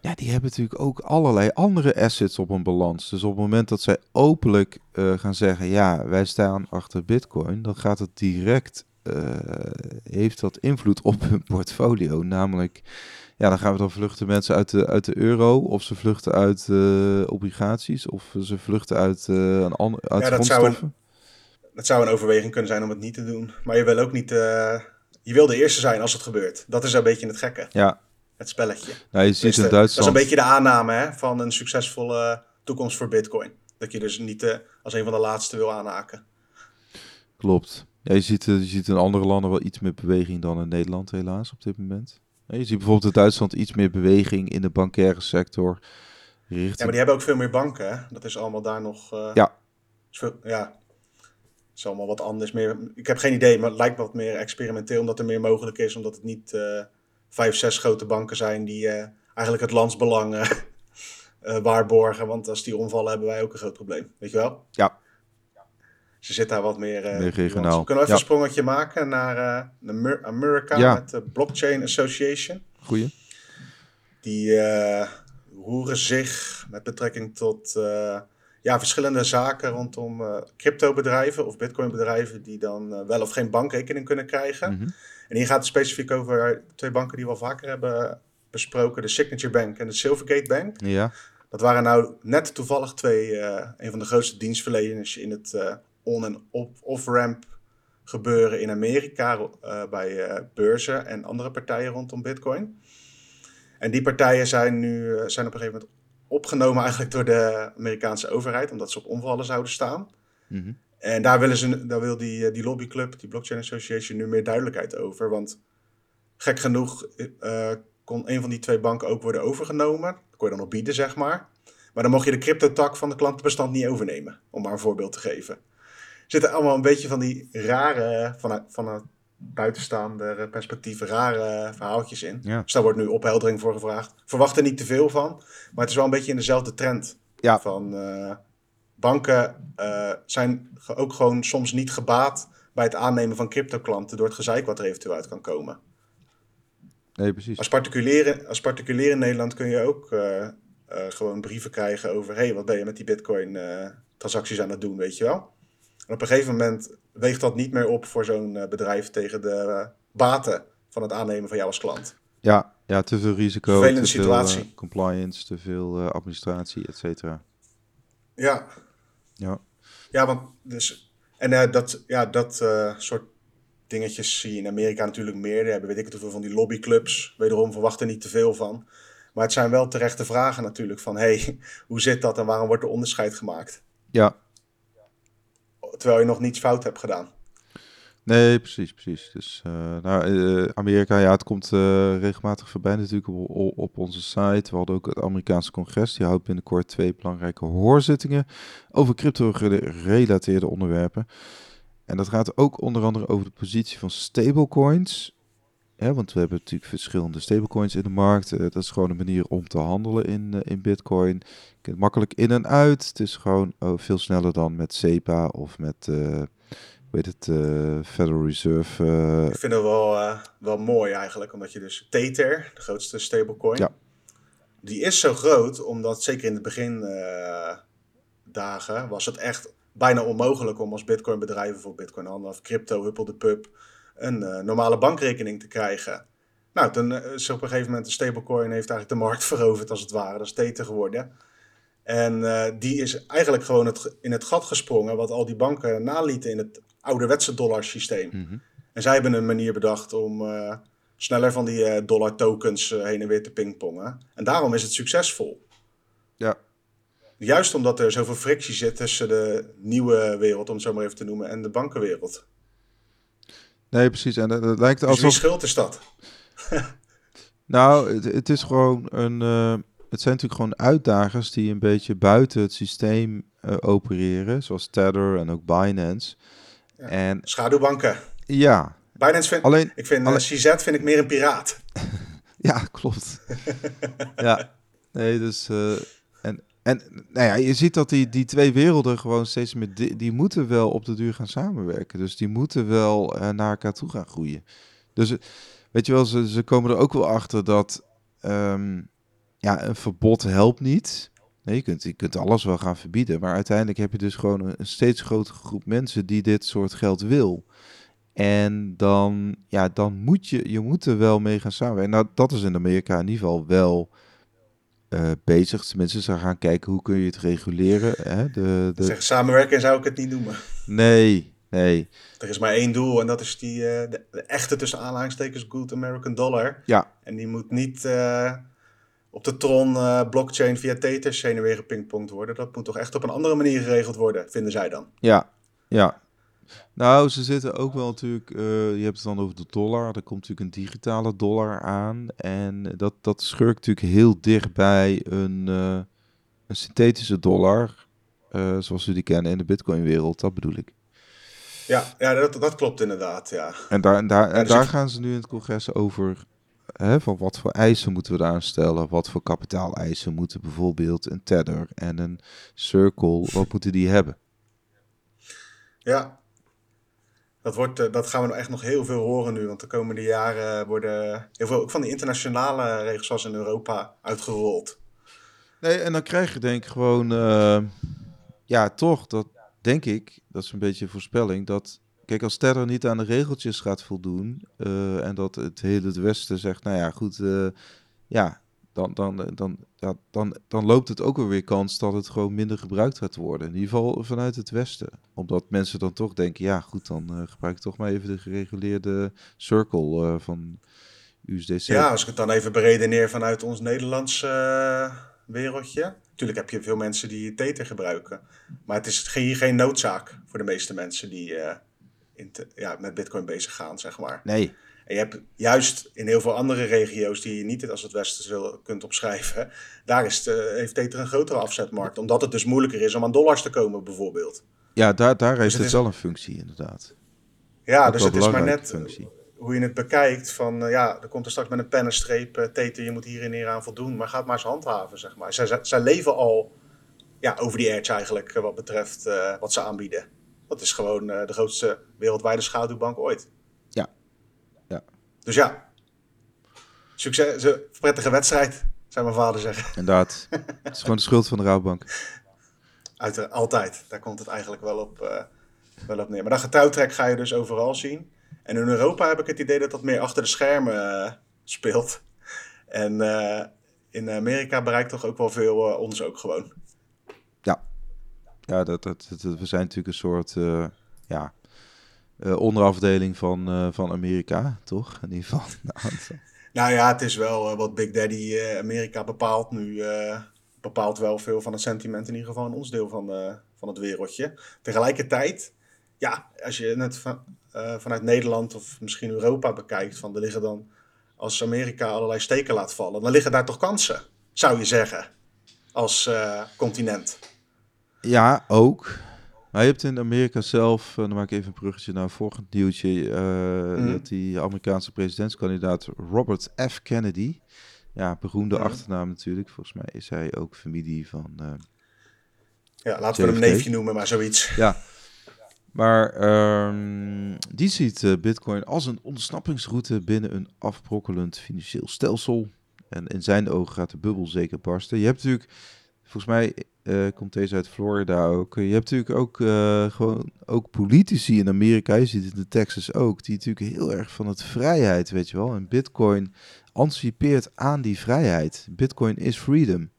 Ja, die hebben natuurlijk ook allerlei andere assets op een balans. Dus op het moment dat zij openlijk uh, gaan zeggen, ja, wij staan achter Bitcoin, dan gaat het direct, uh, heeft dat invloed op hun portfolio. Namelijk, ja, dan gaan we dan vluchten mensen uit de, uit de euro, of ze vluchten uit uh, obligaties, of ze vluchten uit, een ander, uit ja, grondstoffen het zou een overweging kunnen zijn om het niet te doen. Maar je wil ook niet. Uh, je wil de eerste zijn als het gebeurt. Dat is een beetje het gekke. Ja. Het spelletje. Nou, je ziet in Duitsland... Dat is een beetje de aanname hè, van een succesvolle toekomst voor Bitcoin. Dat je dus niet uh, als een van de laatste wil aanhaken. Klopt. Ja, je, ziet, uh, je ziet in andere landen wel iets meer beweging dan in Nederland, helaas, op dit moment. Ja, je ziet bijvoorbeeld in Duitsland iets meer beweging in de bankaire sector. Richting... Ja, maar die hebben ook veel meer banken. Hè? Dat is allemaal daar nog. ja. Veel, ja, is allemaal wat anders. Meer, ik heb geen idee, maar het lijkt wat meer experimenteel, omdat er meer mogelijk is. Omdat het niet uh, vijf, zes grote banken zijn die uh, eigenlijk het landsbelang uh, [LAUGHS] waarborgen. Want als die omvallen, hebben wij ook een groot probleem. Weet je wel? Ja. Ze zit daar wat meer, meer regionaal. Kunnen we even ja. een sprongetje maken naar uh, Amerika ja. met de Blockchain Association? Goeie. Die roeren zich met betrekking tot ja, verschillende zaken rondom uh, cryptobedrijven of bitcoinbedrijven die dan uh, wel of geen bankrekening kunnen krijgen. Mm -hmm. En hier gaat het specifiek over twee banken die we al vaker hebben besproken, de Signature Bank en de Silvergate Bank. Ja. Dat waren nou net toevallig twee, uh, een van de grootste dienstverleners in het on- en off-ramp gebeuren in Amerika bij beurzen en andere partijen rondom bitcoin. En die partijen zijn nu zijn op een gegeven moment opgenomen eigenlijk door de Amerikaanse overheid, omdat ze op omvallen zouden staan. Mm -hmm. En daar, willen ze, daar wil die, die lobbyclub, die Blockchain Association, nu meer duidelijkheid over. Want gek genoeg uh, kon een van die twee banken ook worden overgenomen. Dat kon je dan op bieden, zeg maar. Maar dan mocht je de crypto-tak van de klantenbestand niet overnemen, om maar een voorbeeld te geven. Er zitten allemaal een beetje van die rare, vanuit, vanuit buitenstaande perspectieven rare verhaaltjes in. Ja. Dus daar wordt nu opheldering voor gevraagd. Verwacht er niet te veel van, maar het is wel een beetje in dezelfde trend. Ja. Van uh, banken uh, zijn ook gewoon soms niet gebaat bij het aannemen van crypto-klanten door het gezeik wat er eventueel uit kan komen. Nee, precies. Als particulier, als particulier in Nederland kun je ook uh, gewoon brieven krijgen over: hey, wat ben je met die Bitcoin-transacties aan het doen, weet je wel? En op een gegeven moment weegt dat niet meer op voor zo'n uh, bedrijf tegen de uh, baten van het aannemen van jou als klant. Ja, ja te veel risico, Vervelende te situatie. veel uh, compliance, te veel administratie, et cetera. Ja. Ja. Ja, want dus... En dat, ja, dat soort dingetjes zie je in Amerika natuurlijk meer. Daar hebben weet ik het hoeveel van die lobbyclubs. Wederom verwacht er niet te veel van. Maar het zijn wel terechte vragen natuurlijk van... hey, [LAUGHS] hoe zit dat en waarom wordt er onderscheid gemaakt? Ja, terwijl je nog niets fout hebt gedaan. Nee, precies, precies. Dus uh, nou, uh, Amerika, ja, het komt uh, regelmatig voorbij natuurlijk op, op, onze site. We hadden ook het Amerikaanse congres. Die houdt binnenkort twee belangrijke hoorzittingen over crypto-gerelateerde onderwerpen. En dat gaat ook onder andere over de positie van stablecoins. Ja, want we hebben natuurlijk verschillende stablecoins in de markt. dat is gewoon een manier om te handelen in, in bitcoin. Makkelijk in en uit. Het is gewoon oh, veel sneller dan met SEPA of met weet het, uh, Federal Reserve. Ik vind het wel, wel mooi eigenlijk, omdat je dus Tether, de grootste stablecoin, ja. die is zo groot, omdat zeker in de begindagen was het echt bijna onmogelijk om als bitcoin bedrijven voor bitcoin handel of crypto, huppel de pub, een normale bankrekening te krijgen. Nou, toen is op een gegeven moment de stablecoin heeft eigenlijk de markt [LAUGHS] veroverd als het ware. Dat is Tether geworden. En die is eigenlijk gewoon het, in het gat gesprongen wat al die banken nalieten in het ouderwetse dollarsysteem. Mm En zij hebben een manier bedacht om sneller van die dollar tokens heen en weer te pingpongen. En daarom is het succesvol. Ja. Juist omdat er zoveel frictie zit tussen de nieuwe wereld, om het zo maar even te noemen, en de bankenwereld. Nee, precies. En dat, lijkt dus alsof... wie schuld is dat? [LAUGHS] nou, het, het, is gewoon een... Uh, het zijn natuurlijk gewoon uitdagers die een beetje buiten het systeem uh, opereren. Zoals Tether en ook Binance. Ja, en, schaduwbanken. Ja. Binance vind, alleen, ik vind, alleen, uh, CZ vind ik meer een piraat. [LAUGHS] ja, klopt. [LAUGHS] ja. Nee, dus... en, nou ja, je ziet dat die, die twee werelden gewoon steeds meer... Die, die moeten wel op de duur gaan samenwerken. Dus die moeten wel uh, naar elkaar toe gaan groeien. Dus weet je wel, ze, ze komen er ook wel achter dat... Um, ja, een verbod helpt niet. Nee, je, kunt, je kunt alles wel gaan verbieden. Maar uiteindelijk heb je dus gewoon een, een steeds grotere groep mensen die dit soort geld wil. En dan, ja, dan moet je, je moet er wel mee gaan samenwerken. Nou, dat is in Amerika in ieder geval wel uh, bezig. Tenminste, ze gaan kijken hoe kun je het reguleren. Hè? De, de... Zeg, samenwerken zou ik het niet noemen. Nee, nee. Er is maar één doel en dat is die, uh, de, de, echte tussen aanhalingstekens good American dollar. Ja. En die moet niet uh, op de Tron blockchain via Tethers heen en weer gepingpongd worden. Dat moet toch echt op een andere manier geregeld worden, vinden zij dan. Ja, ja. Nou, ze zitten ook wel natuurlijk, uh, je hebt het dan over de dollar, er komt natuurlijk een digitale dollar aan. En dat, dat schurkt natuurlijk heel dicht bij een, uh, een synthetische dollar, uh, zoals we die kennen in de bitcoin-wereld, dat bedoel ik. Ja, ja dat, dat klopt inderdaad, ja. En daar, en daar, en dus daar ik... gaan ze nu in het congres over, hè, van wat voor eisen moeten we daar stellen, wat voor kapitaaleisen moeten bijvoorbeeld een Tether en een Circle, wat moeten die hebben? Ja, dat, wordt, dat gaan we echt nog heel veel horen nu. Want de komende jaren worden heel veel ook van die internationale regels zoals in Europa uitgerold. Nee, en dan krijg je denk ik gewoon, uh, ja toch, dat denk ik, dat is een beetje een voorspelling, dat, kijk als Terra niet aan de regeltjes gaat voldoen uh, en dat het hele het Westen zegt, nou ja goed, ja, dan, dan, dan, ja, dan, dan loopt het ook weer kans dat het gewoon minder gebruikt gaat worden. In ieder geval vanuit het Westen. Omdat mensen dan toch denken, ja goed, dan uh, gebruik ik toch maar even de gereguleerde circle uh, van USDC. Ja, als ik het dan even beredeneer vanuit ons Nederlandse uh, wereldje. Natuurlijk heb je veel mensen die Tether gebruiken. Maar het is hier geen noodzaak voor de meeste mensen die in te, ja, met bitcoin bezig gaan, zeg maar. Nee. En je hebt juist in heel veel andere regio's die je niet als het Westen kunt opschrijven, daar is de, heeft Tether een grotere afzetmarkt. Omdat het dus moeilijker is om aan dollars te komen, bijvoorbeeld. Ja, daar, daar dus het, het is, wel een functie, inderdaad. Ja, dus het is maar net functie. hoe je het bekijkt. Van ja, er komt er straks met een pen en streep, uh, Tether, je moet hier en hier aan voldoen. Maar ga het maar eens handhaven, zeg maar. Zij, zij leven al ja, over die edge eigenlijk, wat betreft uh, wat ze aanbieden. Dat is gewoon uh, de grootste wereldwijde schaduwbank ooit. Dus ja, succes, prettige wedstrijd, zou mijn vader zeggen. Inderdaad, het is gewoon de schuld van de Rabobank. Uit, altijd, daar komt het eigenlijk wel op, uh, wel op neer. Maar dat getouwtrek ga je dus overal zien. En in Europa heb ik het idee dat dat meer achter de schermen uh, speelt. En uh, in Amerika bereikt toch ook wel veel ons ook gewoon. Ja, ja dat, dat, dat, we zijn natuurlijk een soort ja, uh, onderafdeling van, uh, van Amerika, toch? In ieder geval. [LAUGHS] nou ja, het is wel uh, wat Big Daddy Amerika bepaalt nu. bepaalt wel veel van het sentiment, in ieder geval in ons deel van, van het wereldje. Tegelijkertijd, ja, als je het van, vanuit Nederland of misschien Europa bekijkt, van er liggen dan, als Amerika allerlei steken laat vallen, dan liggen daar toch kansen, zou je zeggen, als continent. Ja, ook. Maar je hebt in Amerika zelf, uh, dan maak ik even een bruggetje naar een volgend nieuwtje, uh, mm. dat die Amerikaanse presidentskandidaat Robert F. Kennedy, ja, beroemde mm. achternaam natuurlijk, volgens mij is hij ook familie van... Uh, ja, laten we hem neefje noemen, maar zoiets. Ja, maar um, die ziet Bitcoin als een ontsnappingsroute binnen een afbrokkelend financieel stelsel. En in zijn ogen gaat de bubbel zeker barsten. Je hebt natuurlijk, volgens mij eh, komt deze uit Florida ook. Je hebt natuurlijk ook eh, gewoon ook politici in Amerika, je ziet het in Texas ook, die natuurlijk heel erg van het vrijheid, weet je wel. En Bitcoin anticipeert aan die vrijheid. Bitcoin is freedom.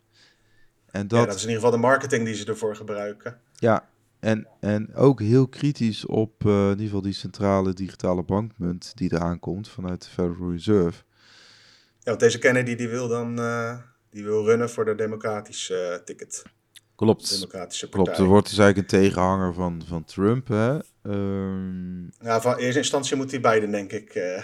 En dat, ja, dat is in ieder geval de marketing die ze ervoor gebruiken. Ja, en, en ook heel kritisch op uh, in ieder geval die centrale digitale bankmunt die eraan komt vanuit de Federal Reserve. Ja, want deze Kennedy die wil dan die wil runnen voor de democratische ticket. Klopt. Democratische partij. Klopt. Er wordt dus eigenlijk een tegenhanger van, van Trump. Hè? Um... Ja, van eerste instantie moet hij beiden, denk ik,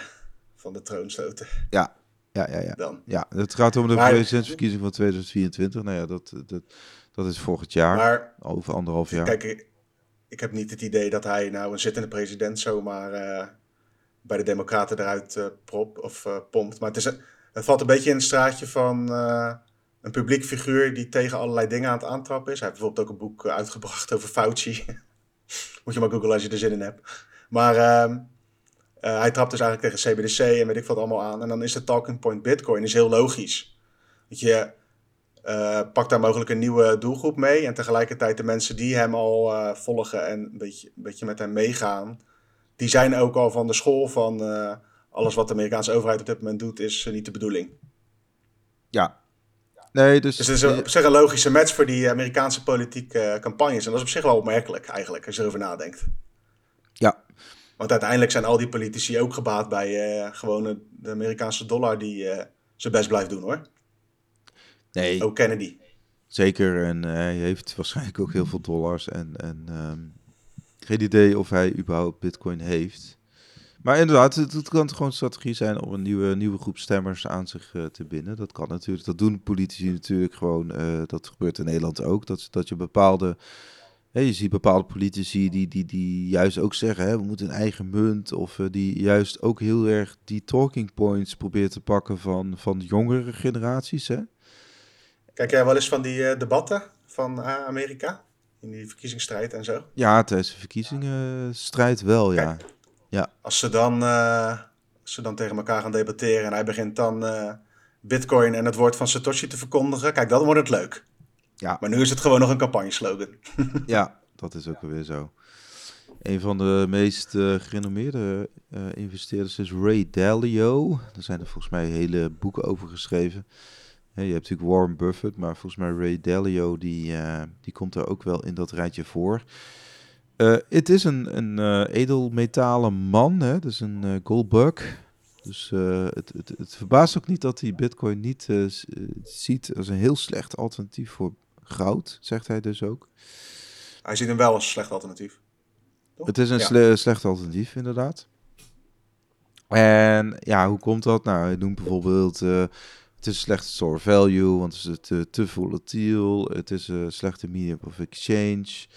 van de troon stoten. Ja, ja, ja, ja. Dan. ja het gaat om de maar, presidentsverkiezing van 2024. Nou ja, dat, dat, dat is volgend jaar. Maar, over anderhalf jaar. Kijk, ik, ik heb niet het idee dat hij nou een zittende president zomaar uh, bij de Democraten eruit uh, prop, of, pompt. Maar het, is, het valt een beetje in het straatje van een publiek figuur die tegen allerlei dingen aan het aantrappen is. Hij heeft bijvoorbeeld ook een boek uitgebracht over Fauci. [LAUGHS] Moet je maar googlen als je er zin in hebt. Maar ehm, hij trapt dus eigenlijk tegen CBDC en weet ik wat allemaal aan. En dan is de talking point Bitcoin is heel logisch. Dat je uh, pak daar mogelijk een nieuwe doelgroep mee. En tegelijkertijd de mensen die hem al volgen en een beetje, een beetje met hem meegaan, die zijn ook al van de school van alles wat de Amerikaanse overheid op dit moment doet, is niet de bedoeling. Ja. Nee, dus... dus het is op zich een logische match voor die Amerikaanse politieke campagnes. En dat is op zich wel opmerkelijk eigenlijk, als je erover nadenkt. Ja. Want uiteindelijk zijn al die politici ook gebaat bij gewoon de Amerikaanse dollar die zijn best blijft doen hoor. Nee. Ook Kennedy. Zeker, en uh, hij heeft waarschijnlijk ook heel veel dollars. En, en um, geen idee of hij überhaupt bitcoin heeft. Maar inderdaad, het, het kan gewoon een strategie zijn om een nieuwe, nieuwe groep stemmers aan zich uh, te binden. Dat kan natuurlijk. Dat doen politici natuurlijk gewoon. Uh, dat gebeurt in Nederland ook. Dat, dat je bepaalde. Hè, je ziet bepaalde politici die, die, die juist ook zeggen: hè, we moeten een eigen munt. Of uh, die juist ook heel erg die talking points proberen te pakken van, van jongere generaties. Hè? Kijk jij wel eens van die debatten van Amerika? In die verkiezingsstrijd en zo? Ja, tijdens de verkiezingsstrijd wel, ja. Ja. Als ze, dan, uh, als ze dan tegen elkaar gaan debatteren en hij begint dan Bitcoin en het woord van Satoshi te verkondigen, kijk, dan wordt het leuk. Ja. Maar nu is het gewoon nog een campagneslogan. [LAUGHS] ja, dat is ook weer zo. Een van de meest uh, gerenommeerde uh, investeerders is Ray Dalio. Er zijn er volgens mij hele boeken over geschreven je hebt natuurlijk Warren Buffett, maar volgens mij Ray Dalio, die, uh, die komt er ook wel in dat rijtje voor. Uh, het is een, een uh, edelmetalen man, hè? dus een goldbug. Dus het, het, het, verbaast ook niet dat hij Bitcoin niet ziet als een heel slecht alternatief voor goud, zegt hij dus ook. Hij ziet hem wel als slecht alternatief. Toch? Het is een ja. slecht alternatief, inderdaad. En ja, hoe komt dat? Nou, hij noemt bijvoorbeeld het is een slechte store value, want het is te, te volatiel. Het is een slechte medium of exchange.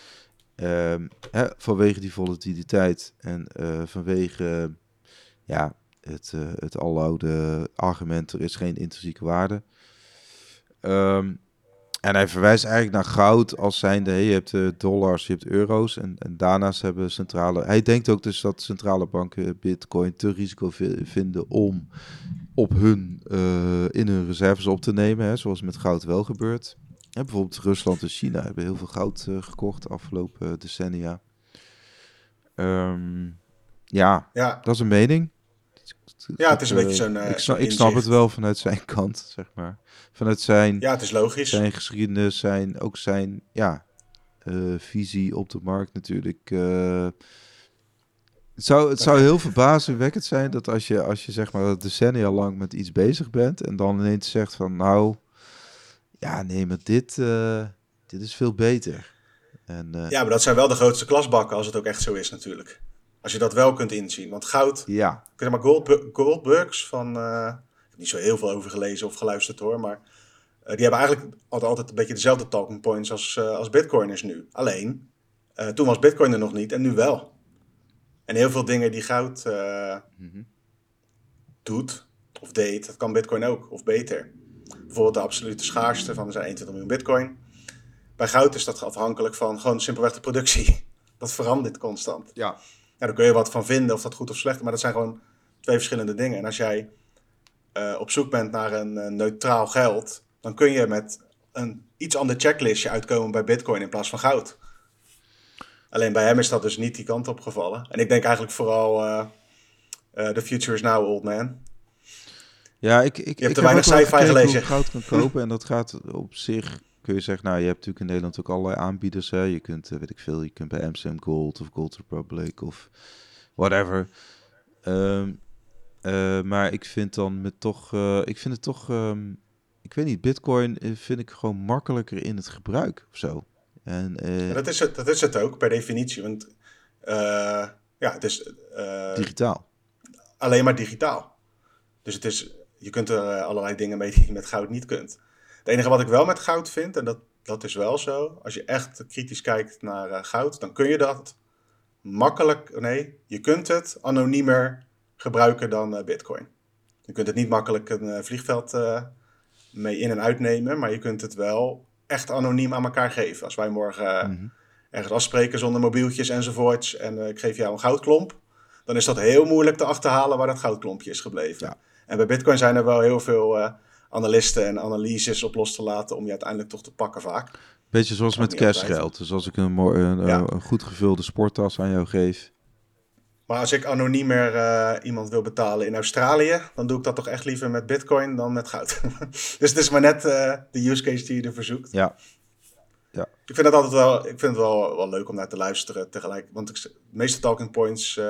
Um, hè, vanwege die volatiliteit en uh, vanwege ja, het, uh, het aloude argument, er is geen intrinsieke waarde. Um, en hij verwijst eigenlijk naar goud als zijnde, je hebt uh, dollars, je hebt euro's. En, en daarnaast hebben centrale... Hij denkt ook dus dat centrale banken bitcoin te risico vinden om op hun, in hun reserves op te nemen. Hè, zoals met goud wel gebeurt. Bijvoorbeeld Rusland en China hebben heel veel goud uh, gekocht de afgelopen decennia. Um, ja, ja, dat is een mening. Ja, het is een beetje zo'n. ik, snap, ik snap het wel vanuit zijn [LAUGHS] kant, zeg maar vanuit zijn, ja, het is logisch. zijn geschiedenis, zijn, ook zijn ja, uh, visie op de markt natuurlijk. Uh, het zou, het zou heel verbazingwekkend zijn dat als je, als je zeg maar decennia lang met iets bezig bent en dan ineens zegt van nou, ja nee, maar dit, uh, dit is veel beter. En, ja, maar dat zijn wel de grootste klasbakken als het ook echt zo is natuurlijk. Als je dat wel kunt inzien. Want goud, ja. maar gold, goldbugs van niet zo heel veel over gelezen of geluisterd hoor. Maar die hebben eigenlijk altijd, altijd een beetje dezelfde talking points als, als Bitcoin is nu. Alleen, toen was Bitcoin er nog niet en nu wel. En heel veel dingen die goud mm-hmm. doet of deed, dat kan Bitcoin ook, of beter. Bijvoorbeeld de absolute schaarste van er zijn 21 miljoen Bitcoin. Bij goud is dat afhankelijk van gewoon simpelweg de productie. [LAUGHS] Dat verandert constant. Ja. Nou, daar kun je wat van vinden, of dat goed of slecht, maar dat zijn gewoon twee verschillende dingen. En als jij uh, op zoek bent naar een uh, neutraal geld, dan kun je met een iets ander checklistje uitkomen bij Bitcoin in plaats van goud. Alleen bij hem is dat dus niet die kant op gevallen. En ik denk eigenlijk vooral, uh, the future is now, old man. Ja, ik, ik, je hebt ik er weinig sci-fi gelezen. goud kan [LAUGHS] kopen en dat gaat op zich, kun je zeggen, nou, je hebt natuurlijk in Nederland ook allerlei aanbieders. Hè. Je kunt, weet ik veel, je kunt bij MCM Gold of Gold Republic of whatever. Um, uh, maar ik vind dan met toch, uh, ik vind het toch, um, ik weet niet, Bitcoin vind ik gewoon makkelijker in het gebruik of zo. En, uh, ja, dat, is het, dat is het ook per definitie, want ja, het is digitaal. Alleen maar digitaal. Dus het is, je kunt er allerlei dingen mee die je met goud niet kunt. Het enige wat ik wel met goud vind, en dat, dat is wel zo, als je echt kritisch kijkt naar goud, dan kun je dat makkelijk, nee, je kunt het anoniemer gebruiken dan uh, Bitcoin. Je kunt het niet makkelijk een uh, vliegveld mee in- en uitnemen, maar je kunt het wel echt anoniem aan elkaar geven. Als wij morgen mm -hmm. ergens afspreken zonder mobieltjes enzovoorts en ik geef jou een goudklomp, dan is dat heel moeilijk te achterhalen waar dat goudklompje is gebleven. Ja. En bij Bitcoin zijn er wel heel veel analisten en analyses op los te laten om je uiteindelijk toch te pakken vaak. Beetje zoals met cashgeld. Dus als ik een, een, ja. een goed gevulde sporttas aan jou geef, maar als ik anoniemer uh, iemand wil betalen in Australië, dan doe ik dat toch echt liever met Bitcoin dan met goud. [LAUGHS] dus het is maar net uh, de use case die je ervoor zoekt. Ja. ja. Ik vind het altijd wel, ik vind het wel, wel leuk om naar te luisteren tegelijk. Want ik, de meeste talking points, uh,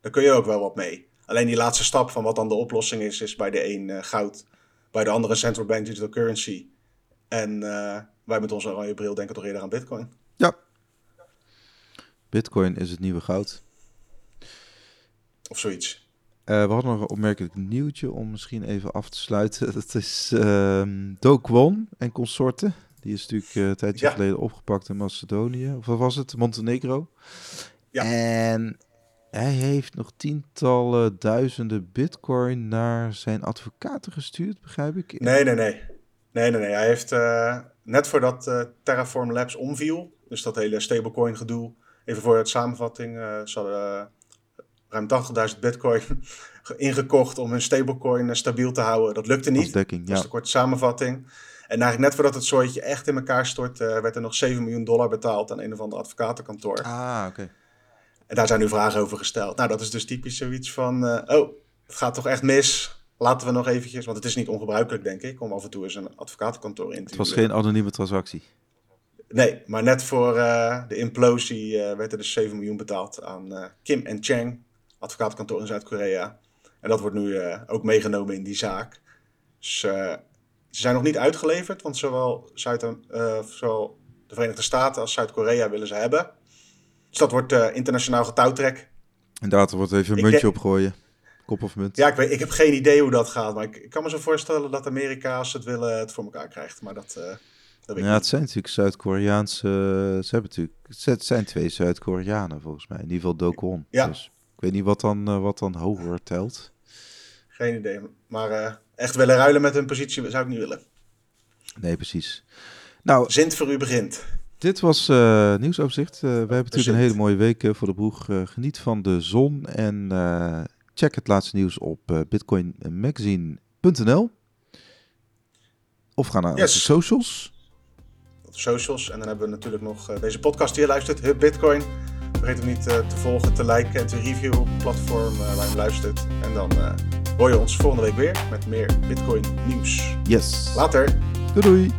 daar kun je ook wel wat mee. Alleen die laatste stap van wat dan de oplossing is, is bij de een goud, bij de andere central bank digital currency. En wij met onze oranje bril denken toch eerder aan Bitcoin. Ja. Bitcoin is het nieuwe goud. Of zoiets. Uh, we hadden nog een opmerkelijk nieuwtje om misschien even af te sluiten. [LAUGHS] Dat is uh, Do Kwon en consorten. Die is natuurlijk een tijdje ja. geleden opgepakt in Macedonië. Of wat was het? Montenegro. Ja. En hij heeft nog tientallen duizenden bitcoin naar zijn advocaten gestuurd, begrijp ik? Nee, nee, nee. Nee, nee, nee. Hij heeft uh, net voordat uh, Terraform Labs omviel, dus dat hele stablecoin gedoe, even voor het samenvatting, uh, ze hadden ruim 80.000 bitcoin [LAUGHS] ingekocht om hun stablecoin stabiel te houden. Dat lukte niet. Dekking, dat is de korte samenvatting. En eigenlijk net voordat het soortje echt in elkaar stortte, werd er nog 7 miljoen dollar betaald aan een of ander advocatenkantoor. Ah, oké. Okay. En daar zijn nu vragen over gesteld. Nou, dat is dus typisch zoiets van, uh, oh, het gaat toch echt mis. Laten we nog eventjes, want het is niet ongebruikelijk, denk ik, om af en toe eens een advocatenkantoor in te Het was geen anonieme transactie. Nee, maar net voor uh, de implosie uh, werd er dus 7 miljoen betaald aan Kim en Chang, advocatenkantoor in Zuid-Korea. En dat wordt nu ook meegenomen in die zaak. Dus, ze zijn nog niet uitgeleverd, want zowel, Zuid zowel de Verenigde Staten als Zuid-Korea willen ze hebben. Dus dat wordt internationaal getouwtrek. Inderdaad, er wordt even een muntje opgooien. Kop of munt. Ja, ik, weet, ik heb geen idee hoe dat gaat. Maar ik, ik, kan me zo voorstellen dat Amerika, als ze het willen, het voor elkaar krijgt. Maar dat, dat ja, het zijn natuurlijk Zuid-Koreaanse... Ze hebben natuurlijk... Het zijn twee Zuid-Koreanen volgens mij. In ieder geval Do Kwon. Ja. Dus. Ik weet niet wat dan, uh, wat dan hoger telt. Geen idee. Maar uh, echt willen ruilen met hun positie zou ik niet willen. Nee, precies. Nou, Zint voor u begint. Dit was uh, nieuwsoverzicht. we hebben natuurlijk een hele mooie week voor de boeg. geniet van de zon en check het laatste nieuws op bitcoinmagazine.nl. Of ga naar yes. de socials. De socials. En dan hebben we natuurlijk nog deze podcast die je luistert, Hub Bitcoin. Vergeet hem niet uh, te volgen, te liken en te reviewen op het platform uh, waar je luistert. En dan uh, hoor je ons volgende week weer met meer Bitcoin nieuws. Yes. Later. Doei doei.